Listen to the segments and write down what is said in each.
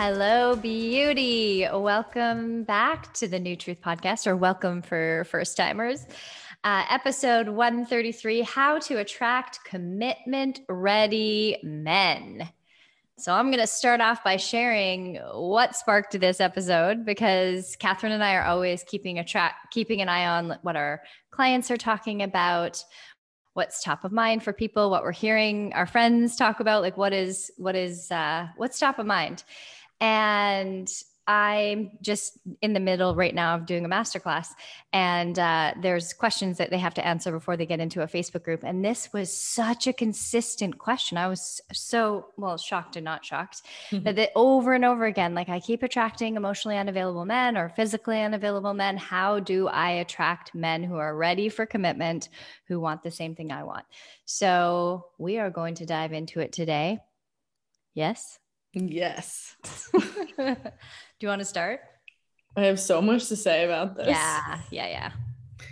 Hello, beauty. Welcome back to the New Truth Podcast, or welcome for first timers. Uh, episode 133 How to Attract Commitment Ready Men. So, I'm going to start off by sharing what sparked this episode because Catherine and I are always keeping a track, keeping an eye on what our clients are talking about, what's top of mind for people, what we're hearing our friends talk about, like what is what is uh, what's top of mind. And I'm just in the middle right now of doing a masterclass, and uh, there's questions that they have to answer before they get into a Facebook group. And this was such a consistent question. I was so well shocked and not shocked mm-hmm. that over and over again, like I keep attracting emotionally unavailable men or physically unavailable men. How do I attract men who are ready for commitment, who want the same thing I want? So we are going to dive into it today. Yes. Yes. Do you want to start? I have so much to say about this. Yeah, yeah, yeah.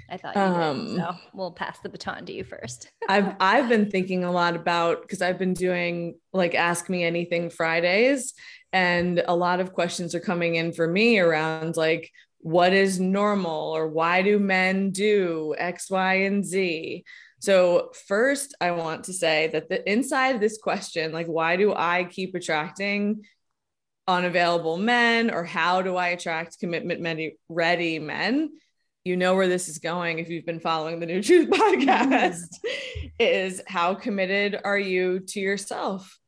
I thought you um, did, so we'll pass the baton to you first. I've I've been thinking a lot about because I've been doing like ask me anything Fridays, and a lot of questions are coming in for me around like what is normal or why do men do X, Y, and Z. So, first, I want to say that the inside this question, like, why do I keep attracting unavailable men, or how do I attract commitment ready men? You know where this is going if you've been following the New Truth podcast, is how committed are you to yourself?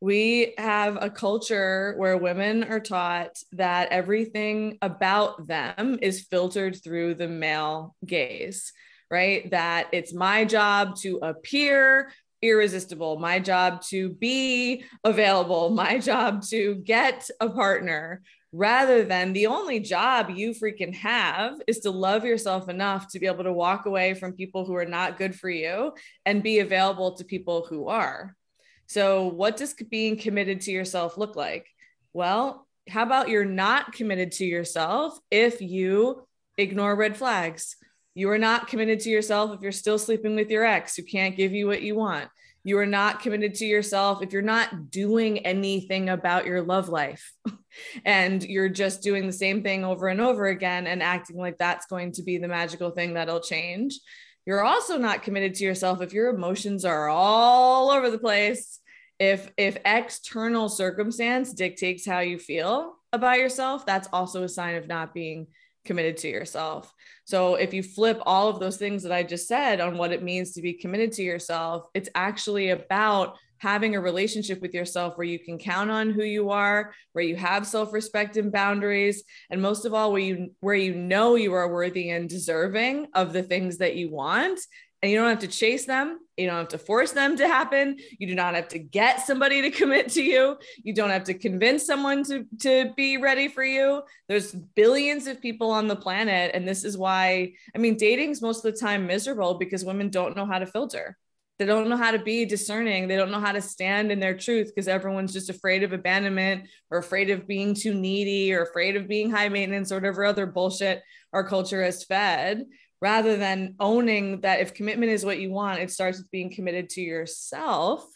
We have a culture where women are taught that everything about them is filtered through the male gaze right? That it's my job to appear irresistible, my job to be available, my job to get a partner, rather than the only job you freaking have is to love yourself enough to be able to walk away from people who are not good for you and be available to people who are. So, what does being committed to yourself look like? Well, how about you're not committed to yourself if you ignore red flags? You are not committed to yourself if you're still sleeping with your ex who can't give you what you want. You are not committed to yourself if you're not doing anything about your love life and you're just doing the same thing over and over again and acting like that's going to be the magical thing that'll change. You're also not committed to yourself if your emotions are all over the place. If if external circumstance dictates how you feel about yourself, that's also a sign of not being committed to yourself. So if you flip all of those things that I just said on what it means to be committed to yourself, it's actually about having a relationship with yourself where you can count on who you are, where you have self-respect and boundaries, and most of all where you where you know you are worthy and deserving of the things that you want and you don't have to chase them. You don't have to force them to happen. You do not have to get somebody to commit to you. You don't have to convince someone to, to be ready for you. There's billions of people on the planet. And this is why, I mean, dating's most of the time miserable because women don't know how to filter. They don't know how to be discerning. They don't know how to stand in their truth because everyone's just afraid of abandonment or afraid of being too needy or afraid of being high maintenance or whatever other bullshit our culture has fed rather than owning that if commitment is what you want, it starts with being committed to yourself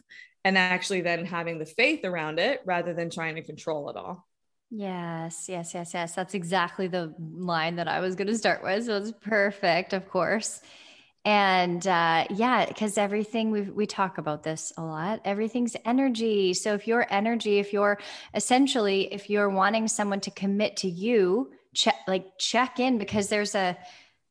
and actually then having the faith around it rather than trying to control it all. Yes, yes, yes, yes. That's exactly the line that I was going to start with. So it's perfect, of course. And uh, yeah, because everything we we talk about this a lot. Everything's energy. So if your energy, if you're essentially, if you're wanting someone to commit to you, check like check in because there's a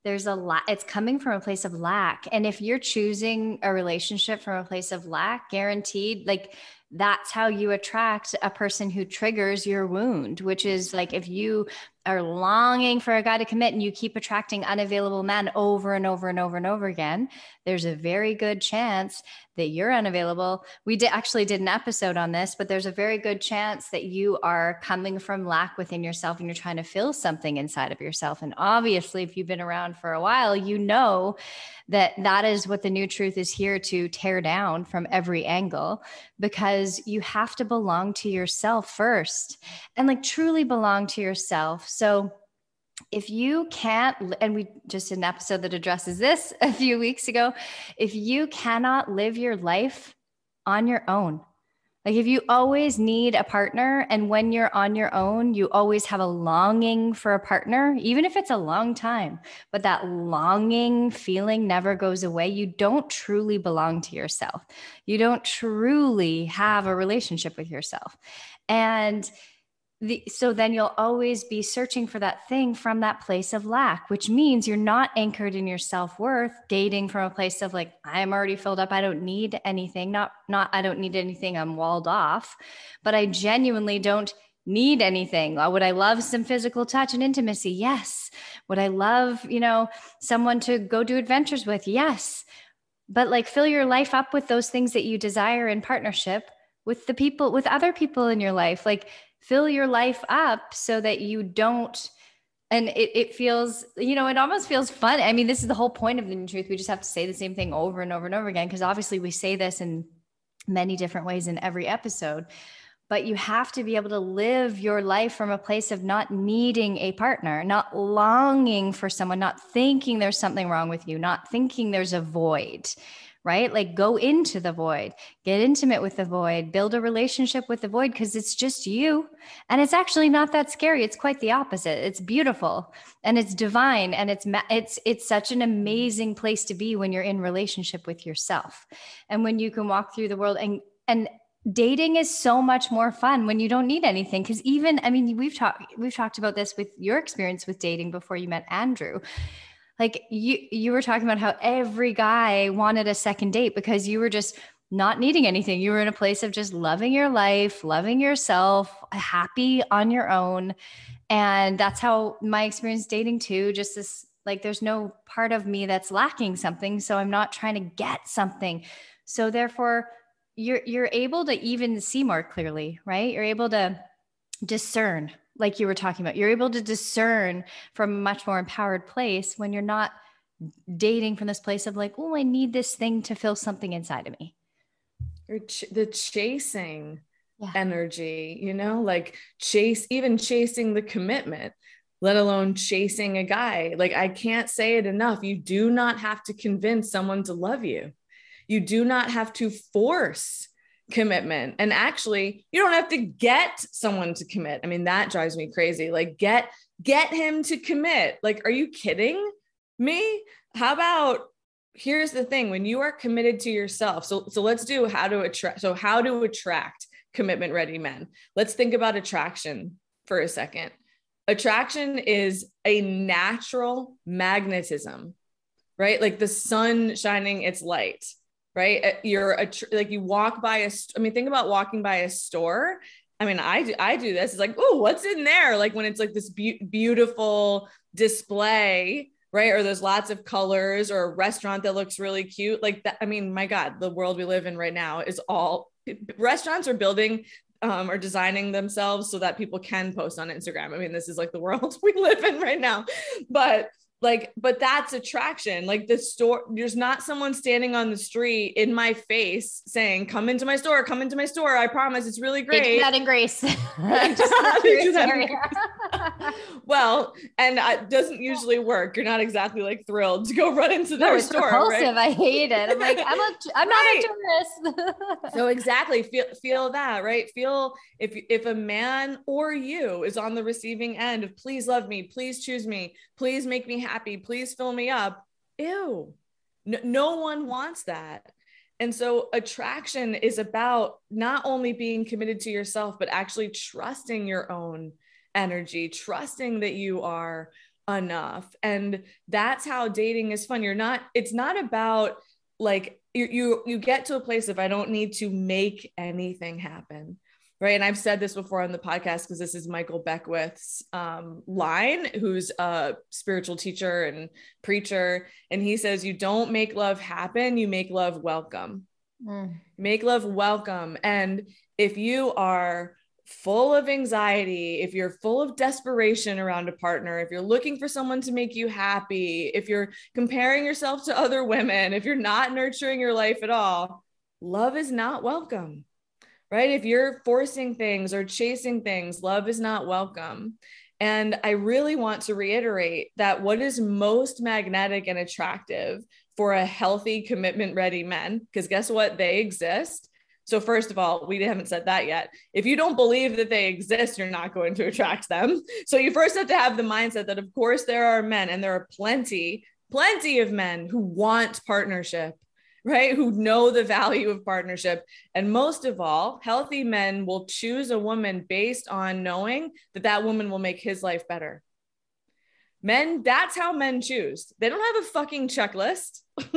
there's a lot it's coming from a place of lack. And if you're choosing a relationship from a place of lack guaranteed like that's how you attract a person who triggers your wound which is like if you are longing for a guy to commit and you keep attracting unavailable men over and over and over and over again, there's a very good chance that you're unavailable. We actually did an episode on this, but there's a very good chance that you are coming from lack within yourself and you're trying to fill something inside of yourself. And obviously, if you've been around for a while, you know that that is what the new truth is here to tear down from every angle because you have to belong to yourself first and like truly belong to yourself. So if you can't, and we just did an episode that addresses this a few weeks ago, if you cannot live your life on your own, like if you always need a partner, and when you're on your own, you always have a longing for a partner, even if it's a long time, but that longing feeling never goes away, you don't truly belong to yourself. You don't truly have a relationship with yourself. And the, so then you'll always be searching for that thing from that place of lack which means you're not anchored in your self-worth dating from a place of like i'm already filled up i don't need anything not not i don't need anything i'm walled off but i genuinely don't need anything. Uh, would i love some physical touch and intimacy? Yes. Would i love you know someone to go do adventures with? Yes. But like fill your life up with those things that you desire in partnership with the people with other people in your life. Like fill your life up so that you don't and it, it feels you know it almost feels fun. I mean this is the whole point of the new truth. We just have to say the same thing over and over and over again because obviously we say this in many different ways in every episode but you have to be able to live your life from a place of not needing a partner, not longing for someone, not thinking there's something wrong with you, not thinking there's a void right? Like go into the void, get intimate with the void, build a relationship with the void because it's just you. And it's actually not that scary. It's quite the opposite. It's beautiful and it's divine and it's it's it's such an amazing place to be when you're in relationship with yourself. And when you can walk through the world and and dating is so much more fun when you don't need anything because even i mean we've talked we've talked about this with your experience with dating before you met andrew like you you were talking about how every guy wanted a second date because you were just not needing anything. You were in a place of just loving your life, loving yourself, happy on your own. And that's how my experience dating too, just this like there's no part of me that's lacking something, so I'm not trying to get something. So therefore you're you're able to even see more clearly, right? You're able to discern like you were talking about you're able to discern from a much more empowered place when you're not dating from this place of like oh i need this thing to fill something inside of me. Or ch- the chasing yeah. energy you know like chase even chasing the commitment let alone chasing a guy. Like i can't say it enough. You do not have to convince someone to love you. You do not have to force commitment. And actually, you don't have to get someone to commit. I mean, that drives me crazy. Like get get him to commit. Like are you kidding me? How about here's the thing, when you are committed to yourself. So so let's do how to attract so how to attract commitment ready men. Let's think about attraction for a second. Attraction is a natural magnetism, right? Like the sun shining its light right? Uh, you're a like you walk by a. I mean, think about walking by a store. I mean, I do, I do this. It's like, oh, what's in there? Like when it's like this be- beautiful display, right? Or there's lots of colors, or a restaurant that looks really cute. Like that. I mean, my God, the world we live in right now is all restaurants are building um, are designing themselves so that people can post on Instagram. I mean, this is like the world we live in right now. But like but that's attraction. Like the store there's not someone standing on the street in my face saying come into my store come into my store. I promise it's really great. they do that in grace well and it doesn't usually work. You're not exactly like thrilled to go run into their no, it's store repulsive. Right? i hate it. I'm like i'm a i'm right. not a tourist. So exactly feel feel that right? Feel if if a man or you is on the receiving end of please love me. Please choose me. Please make me happy. Please fill me up. Ew. No, no one wants that. And so attraction is about not only being committed to yourself but actually trusting your own energy trusting that you are enough. And that's how dating is fun. You're not, it's not about like you you you get to a place of I don't need to make anything happen. Right. And I've said this before on the podcast because this is Michael Beckwith's um, line, who's a spiritual teacher and preacher. And he says, You don't make love happen, you make love welcome. Mm. Make love welcome. And if you are full of anxiety, if you're full of desperation around a partner, if you're looking for someone to make you happy, if you're comparing yourself to other women, if you're not nurturing your life at all, love is not welcome. Right? If you're forcing things or chasing things, love is not welcome. And I really want to reiterate that what is most magnetic and attractive for a healthy, commitment ready men, because guess what? They exist so, first of all, we haven't said that yet. If you don't believe that they exist, you're not going to attract them. So, you first have to have the mindset that, of course, there are men, and there are plenty, plenty of men who want partnership, right? Who know the value of partnership. And most of all, healthy men will choose a woman based on knowing that that woman will make his life better. Men, that's how men choose. They don't have a fucking checklist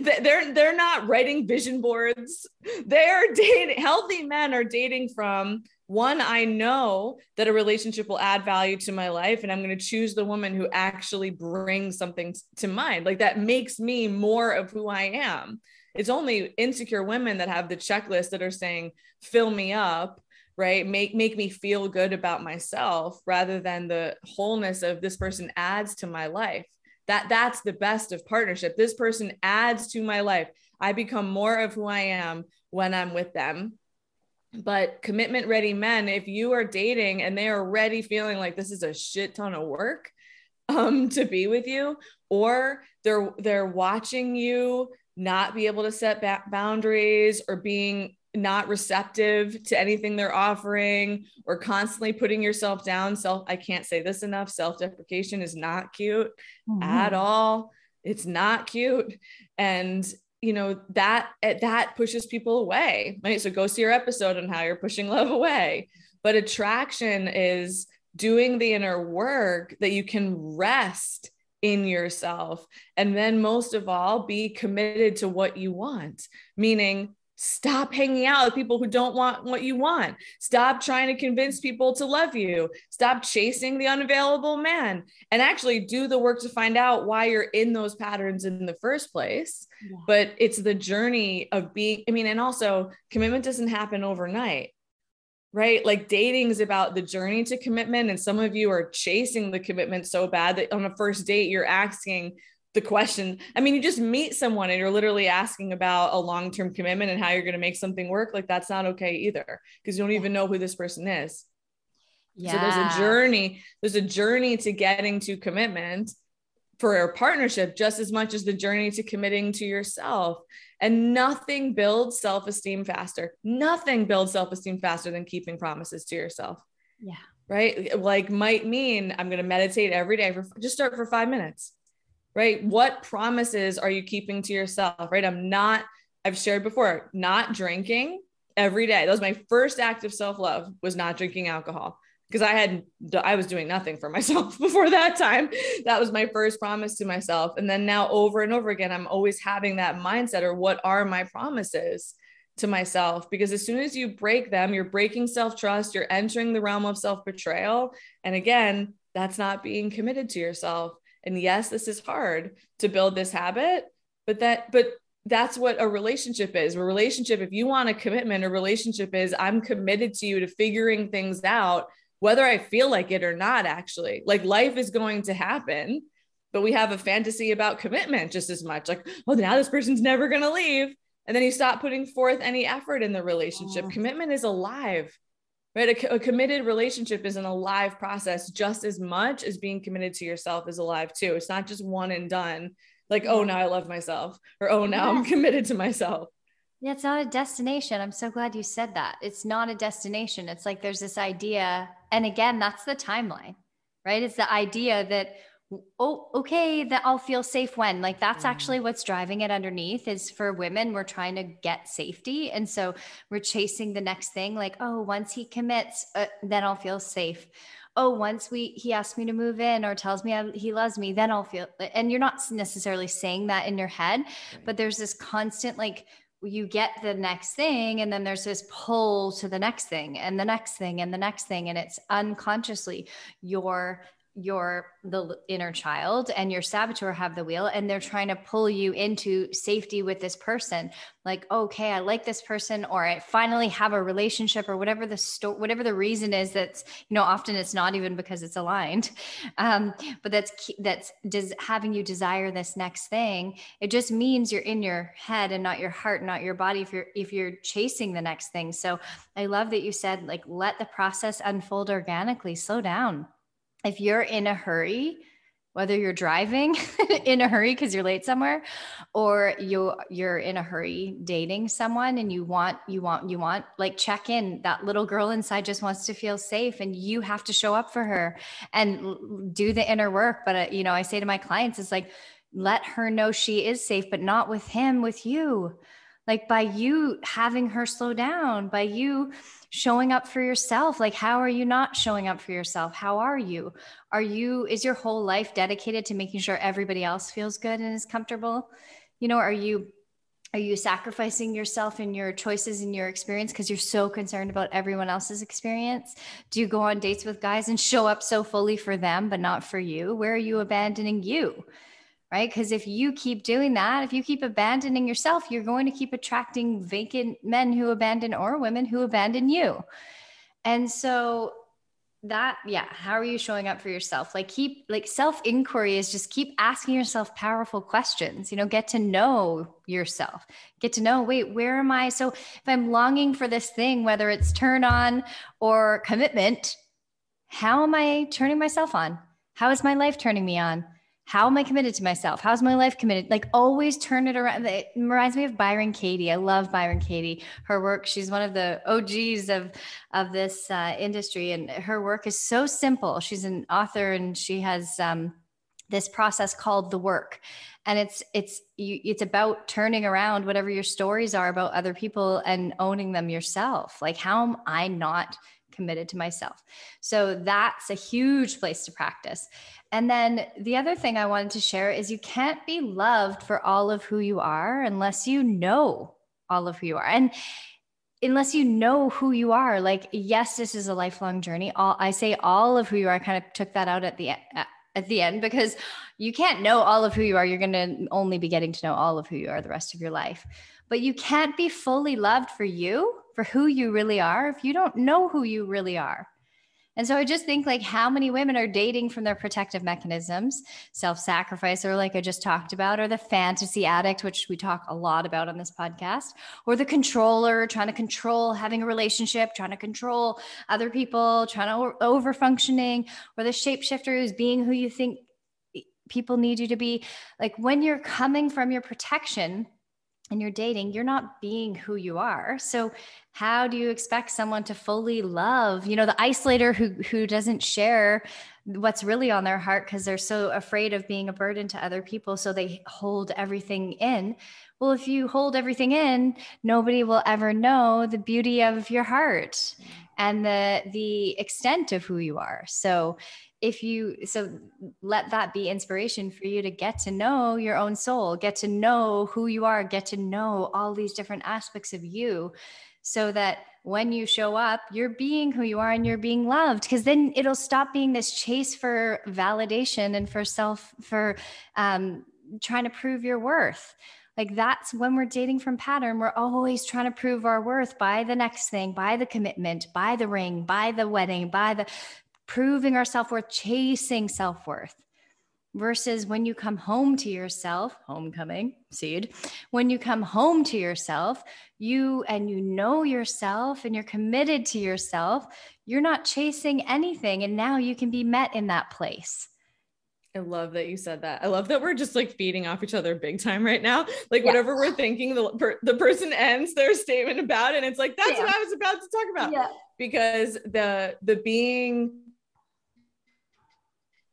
they're they're not writing vision boards. They're dating healthy men are dating from one I know that a relationship will add value to my life and I'm going to choose the woman who actually brings something to mind. Like that makes me more of who I am. It's only insecure women that have the checklist that are saying fill me up right? Make make me feel good about myself rather than the wholeness of this person adds to my life. That that's the best of partnership. This person adds to my life. I become more of who i am when i'm with them. But commitment ready men if you are dating and they are already feeling like this is a shit ton of work um to be with you or they're they're watching you not be able to set back boundaries or being not receptive to anything they're offering or constantly putting yourself down. Self i can't say this enough. Self-deprecation is not cute mm-hmm. at all. It's not cute. And you know that eh, that pushes people away right? So go see your episode on how you're pushing love away. But attraction is doing the inner work that you can rest in yourself and then most of all be committed to what you want. Meaning Stop hanging out with people who don't want what you want. Stop trying to convince people to love you. Stop chasing the unavailable man and actually do the work to find out why you're in those patterns in the first place. Yeah. But it's the journey of being, I mean, and also commitment doesn't happen overnight, right? Like dating is about the journey to commitment. And some of you are chasing the commitment so bad that on a first date, you're asking, the question. I mean, you just meet someone and you're literally asking about a long term commitment and how you're going to make something work. Like, that's not okay either because you don't even know who this person is. Yeah. So there's a journey, there's a journey to getting to commitment for a partnership just as much as the journey to committing to yourself. And nothing builds self esteem faster. Nothing builds self esteem faster than keeping promises to yourself. Yeah. Right. Like, might mean I'm going to meditate every day for just start for five minutes right? What promises are you keeping to yourself, right? I'm not, I've shared before, not drinking every day. That was my first act of self love, was not drinking alcohol because I had, I was doing nothing for myself before that time. That was my first promise to myself. And then now over and over again, I'm always having that mindset or what are my promises? to myself because as soon as you break them, you're breaking self trust, you're entering the realm of self betrayal. And again, that's not being committed to yourself. And yes, this is hard to build this habit, but that, but that's what a relationship is. A relationship, if you want a commitment, a relationship is I'm committed to you to figuring things out, whether I feel like it or not, actually. Like life is going to happen, but we have a fantasy about commitment just as much. Like, oh, now this person's never going to leave. And then you stop putting forth any effort in the relationship. Commitment is alive right? A, a, committed relationship is an alive process just as much as being committed to yourself is alive too. It's not just one and done, like, oh, now I love myself, or oh, now I'm committed to myself. Yeah, it's not a destination. I'm so glad you said that. It's not a destination. It's like there's this idea. And again, that's the timeline, right? It's the idea that oh okay that i'll feel safe when like that's mm. actually what's driving it underneath is for women we're trying to get safety and so we're chasing the next thing like oh once he commits uh, then i'll feel safe oh, once we he asks me to move in or tells me I, he loves me, then I'll feel. And you're not necessarily saying that in your head, right. but there's this constant like you get the next thing and then there's this pull to the next thing and the next thing and the next thing and it's unconsciously your your the inner child and your saboteur have the wheel and they're trying to pull you into safety with this person. Like okay i like this person or i finally have a relationship or whatever the sto- whatever the reason is that's you know often it's not even because it's aligned um, but that's that's does having you desire this next thing. It just means you're in your head and not your heart not your body if you're if you're chasing the next thing. So i love that you said like let the process unfold organically. Slow down if you're in a hurry, whether you're driving in a hurry because you're late somewhere or you you're in a hurry dating someone and you want you want you want like check in that little girl inside just wants to feel safe and you have to show up for her and do the inner work. But uh, you know i say to my clients it's like let her know she is safe but not with him with you like by you having her slow down by you showing up for yourself like how are you not showing up for yourself? How are you? Are you is your whole life dedicated to making sure everybody else feels good and is comfortable? You know are you are you sacrificing yourself and your choices and your experience? Because you're so concerned about everyone else's experience. Do you go on dates with guys and show up so fully for them but not for you? Where are you abandoning you right? Because if you keep doing that, if you keep abandoning yourself, you're going to keep attracting vacant men who abandon or women who abandon you. And so that yeah how are you showing up for yourself like keep like self inquiry is just keep asking yourself powerful questions you know get to know yourself get to know wait where am i so if i'm longing for this thing whether it's turn on or commitment how am i turning myself on how is my life turning me on how am I committed to myself? How's my life committed? Like always turn it around. It reminds me of Byron Katie. I love Byron Katie. Her work, she's one of the OGs of, of this uh, industry. And her work is so simple. She's an author and she has um, this process called the work. And it's it's you, it's about turning around whatever your stories are about other people and owning them yourself. Like how am I not committed to myself? So that's a huge place to practice. And then the other thing I wanted to share is you can't be loved for all of who you are unless you know all of who you are. And unless you know who you are, like, yes, this is a lifelong journey. All I say all of who you are, I kind of took that out at the uh, at the end because you can't know all of who you are. You're going to only be getting to know all of who you are the rest of your life. But you can't be fully loved for you, for who you really are, if you don't know who you really are. And so I just think like how many women are dating from their protective mechanisms, self-sacrifice, or like I just talked about, or the fantasy addict, which we talk a lot about on this podcast, or the controller trying to control having a relationship, trying to control other people, trying to over functioning, or the shapeshifter who's being who you think people need you to be. Like when you're coming from your protection, and you're dating, you're not being who you are. So how do you expect someone to fully love, you know, the isolator who who doesn't share what's really on their heart because they're so afraid of being a burden to other people so they hold everything in. Well, if you hold everything in, nobody will ever know the beauty of your heart mm. and the the extent of who you are. So if you so let that be inspiration for you to get to know your own soul get to know who you are get to know all these different aspects of you so that when you show up you're being who you are and you're being loved because then it'll stop being this chase for validation and for self for um, trying to prove your worth. Like that's when we're dating from pattern we're always trying to prove our worth by the next thing by the commitment by the ring by the wedding by the proving our self worth, chasing self worth. Versus when you come home to yourself, homecoming seed, when you come home to yourself, you and you know yourself and you're committed to yourself, you're not chasing anything. And now you can be met in that place. I love that you said that. I love that we're just like feeding off each other big time right now. Like whatever we're thinking, the per- the person ends their statement about it, and it's like that's yeah. what I was about to talk about. Yeah. Because the the being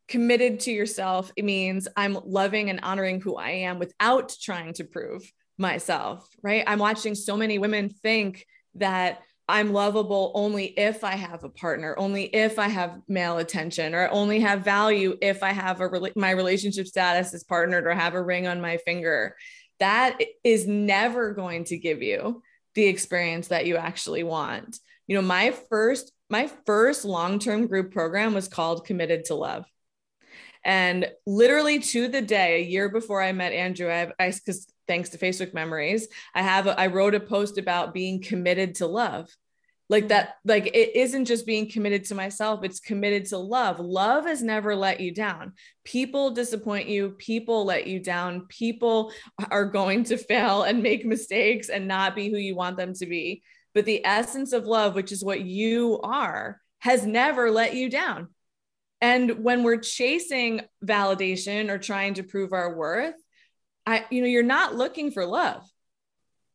committed to yourself it means i'm loving and honoring who i am without trying to prove myself right i'm watching so many women think that I'm lovable only if I have a partner, only if I have male attention, or only have value if I have a my relationship status is partnered or have a ring on my finger. That is never going to give you the experience that you actually want. You know, my first my first long-term group program was called Committed to Love. And literally to the day, a year before I met Andrew, I, I because thanks to Facebook memories, I have, a, I wrote a post about being committed to love. Like that, like it isn't just being committed to myself, it's committed to love. Love has never let you down. People disappoint you, people let you down, people are going to fail and make mistakes and not be who you want them to be. But the essence of love, which is what you are, has never let you down. And when we're chasing validation or trying to prove our worth, I, you know, you're not looking for love,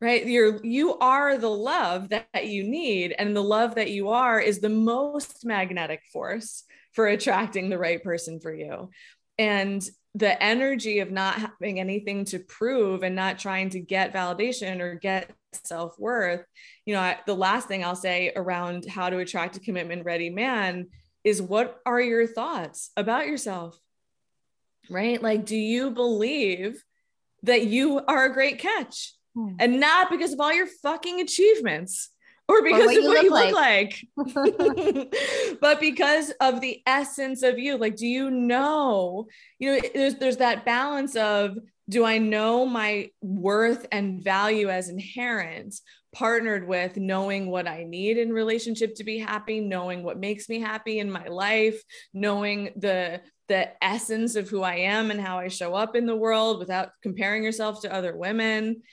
right? You're, you are the love that, that you need. And the love that you are is the most magnetic force for attracting the right person for you. And the energy of not having anything to prove and not trying to get validation or get self worth, you know, the last thing I'll say around how to attract a commitment ready man is what are your thoughts about yourself? Right? Like, do you believe that you are a great catch? Hmm. And not because of all your fucking achievements or because or what of what you look like, like. but because of the essence of you. Like, do you know, you know, there's there's that balance of do I know my worth and value as inherent, partnered with knowing what I need in relationship to be happy, knowing what makes me happy in my life, knowing the the essence of who I am and how I show up in the world without comparing yourself to other women.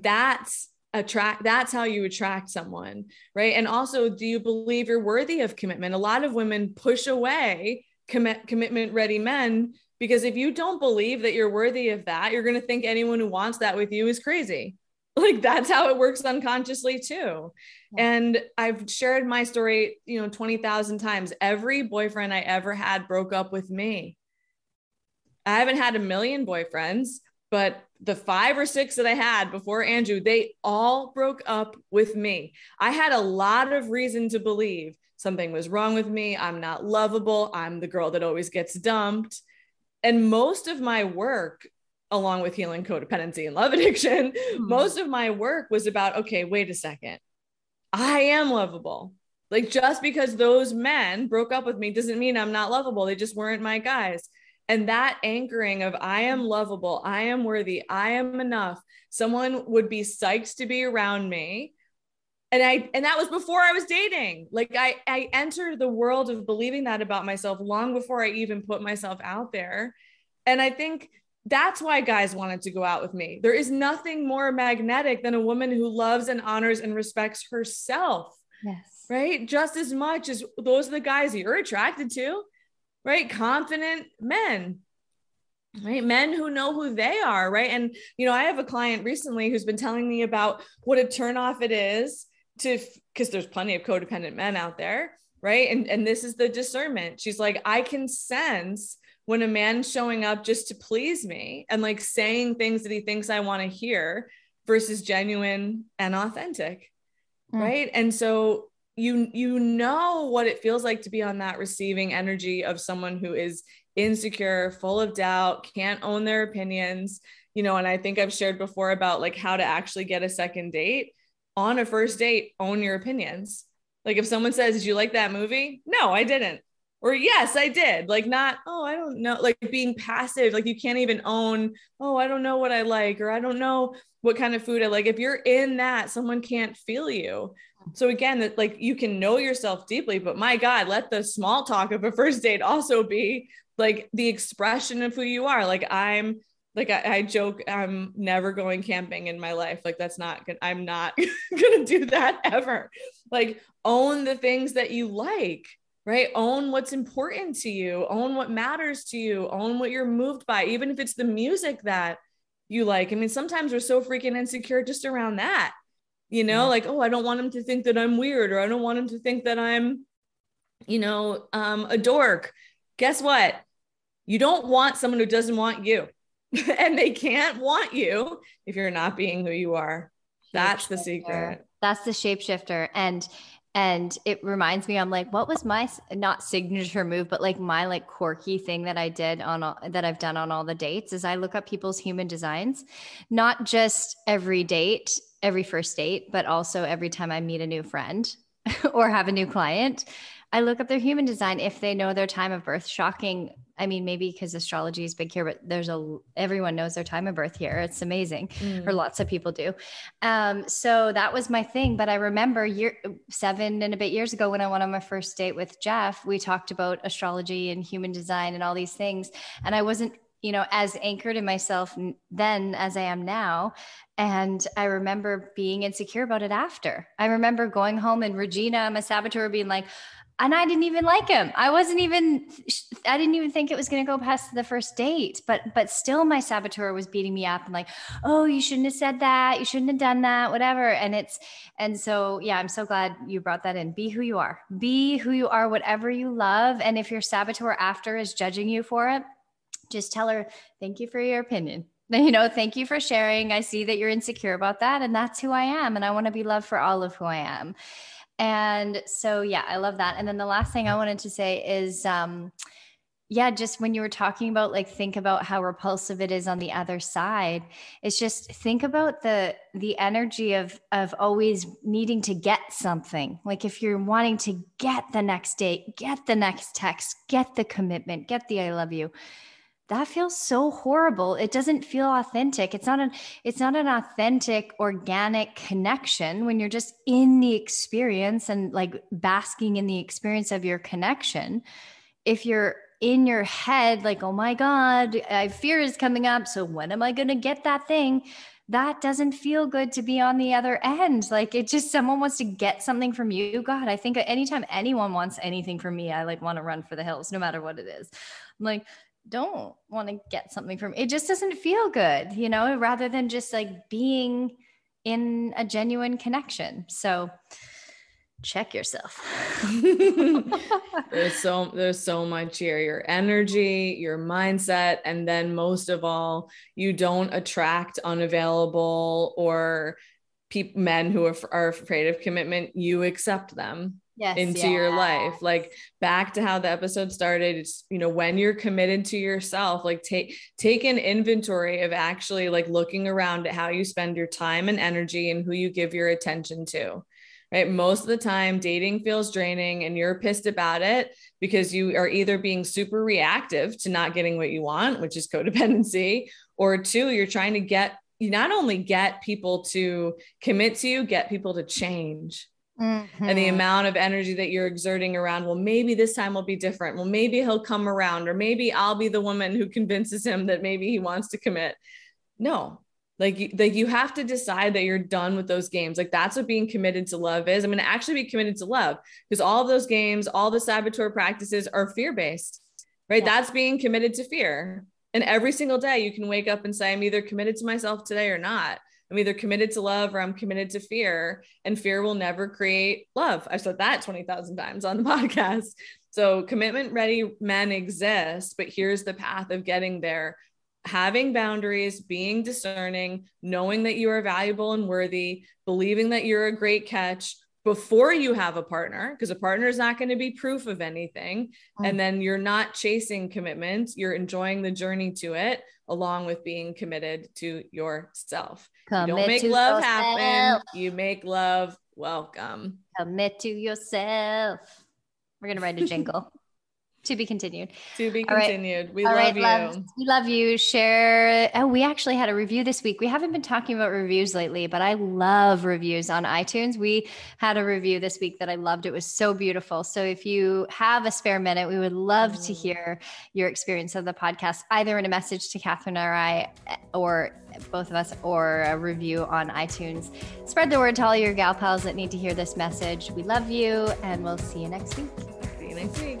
That's attract that's how you attract someone, right? And also, do you believe you're worthy of commitment? A lot of women push away commit commitment ready men because if you don't believe that you're worthy of that, you're going to think anyone who wants that with you is crazy. Like that's how it works unconsciously too. And I've shared my story, you know, 20,000 times. Every boyfriend I ever had broke up with me. I haven't had a million boyfriends, but the five or six that I had before Andrew, they all broke up with me. I had a lot of reason to believe something was wrong with me. I'm not lovable. I'm the girl that always gets dumped and most of my work along with healing codependency and love addiction mm-hmm. most of my work was about okay wait a second. I am lovable. Like just because those men broke up with me doesn't mean i'm not lovable. They just weren't my guys. And that anchoring of i am lovable i am worthy i am enough someone would be psyched to be around me and i and that was before i was dating. Like i i entered the world of believing that about myself long before i even put myself out there. And i think that's why guys wanted to go out with me. There is nothing more magnetic than a woman who loves and honors and respects herself yes. right? Just as much as those are the guys you're attracted to right? Confident men right? Men who know who they are right? And you know i have a client recently who's been telling me about what a turnoff it is to because there's plenty of codependent men out there right? And and this is the discernment. She's like i can sense when a man's showing up just to please me and like saying things that he thinks i want to hear versus genuine and authentic mm. right? And so you you know what it feels like to be on that receiving energy of someone who is insecure full of doubt can't own their opinions. You know and i think i've shared before about like how to actually get a second date on a first date own your opinions. Like if someone says, Did you like that movie? No, I didn't. Or yes, I did. Like not, oh, I don't know, like being passive, like you can't even own, oh, I don't know what I like, or I don't know what kind of food I like. If you're in that, someone can't feel you. So again, that like you can know yourself deeply, but my God, let the small talk of a first date also be like the expression of who you are. Like I'm like I, I, joke i'm never going camping in my life. Like that's not good i'm not gonna do that ever. Like own the things that you like right? Own what's important to you. Own what matters to you. Own what you're moved by even if it's the music that you like. I mean sometimes we're so freaking insecure just around that you know? Yeah. like oh i don't want him to think that i'm weird or i don't want him to think that i'm you know um a dork. Guess what? You don't want someone who doesn't want you and they can't want you if you're not being who you are. That's the secret. That's the shapeshifter. And and it reminds me i'm like what was my not signature move but like my like quirky thing that i did on all, that i've done on all the dates is i look up people's human designs not just every date every first date but also every time i meet a new friend or have a new client I look up their human design if they know their time of birth. Shocking. I mean, maybe because astrology is big here, but there's a everyone knows their time of birth here. It's amazing, mm. or lots of people do. Um, so that was my thing. But I remember year seven and a bit years ago when I went on my first date with Jeff, we talked about astrology and human design and all these things, and I wasn't you know, as anchored in myself then as I am now. And I remember being insecure about it after. I remember going home and Regina, my saboteur, being like, and I didn't even like him. I wasn't even I didn't even think it was going to go past the first date. But but still my saboteur was beating me up and like, "Oh, you shouldn't have said that. You shouldn't have done that, whatever." And it's and so yeah, I'm so glad you brought that in. Be who you are. Be who you are whatever you love and if your saboteur after is judging you for it, just tell her, "Thank you for your opinion." you know, thank you for sharing. I see that you're insecure about that. And that's who I am. And I want to be loved for all of who I am. And so, yeah, I love that. And then the last thing I wanted to say is, um, yeah, just when you were talking about like think about how repulsive it is on the other side, it's just think about the the energy of of always needing to get something. Like if you're wanting to get the next date, get the next text, get the commitment, get the I love you that feels so horrible it doesn't feel authentic it's not an it's not an authentic organic connection when you're just in the experience and like basking in the experience of your connection if you're in your head like oh my god I fear is coming up so when am i going to get that thing that doesn't feel good to be on the other end. Like it just someone wants to get something from you. God, I think anytime anyone wants anything from me, I like want to run for the hills, no matter what it is. I'm like, don't want to get something from it just doesn't feel good you know rather than just like being in a genuine connection. So check yourself. There's so there's so much here. Your energy your mindset and then most of all you don't attract unavailable or men who are, are afraid of commitment. You accept them yes, into yeah. your life like back to how the episode started. It's you know when you're committed to yourself like take take an inventory of actually like looking around at how you spend your time and energy and who you give your attention to right? Most of the time dating feels draining and you're pissed about it because you are either being super reactive to not getting what you want which is codependency or two you're trying to get you not only get people to commit to you get people to change Mm-hmm. and the mm-hmm. amount of energy that you're exerting around well maybe this time will be different. Well maybe he'll come around or maybe i'll be the woman who convinces him that maybe he wants to commit. No. Like like you have to decide that you're done with those games. Like that's what being committed to love is. I'm going to actually be committed to love because all of those games all the saboteur practices are fear based right? Yeah. that's being committed to fear. And every single day you can wake up and say i'm either committed to myself today or not I'm either committed to love or I'm committed to fear, and fear will never create love. I've said that 20,000 times on the podcast. So, commitment ready men exist, but here's the path of getting there having boundaries, being discerning, knowing that you are valuable and worthy, believing that you're a great catch, before you have a partner because a partner is not going to be proof of anything mm. and then you're not chasing commitment you're enjoying the journey to it along with being committed to yourself Commit you don't make love yourself. happen you make love welcome commit to yourself we're going to write a jingle to be continued. To be continued. Right. We All love right, you. Loves. We love you. Share. Oh, we actually had a review this week. We haven't been talking about reviews lately, but I love reviews on iTunes. We had a review this week that I loved. It was so beautiful. So if you have a spare minute, we would love to mm. hear your experience of the podcast, either in a message to Catherine or I, or both of us, or a review on iTunes. Spread the word to all your gal pals that need to hear this message. We love you, and we'll see you next week. See you next week.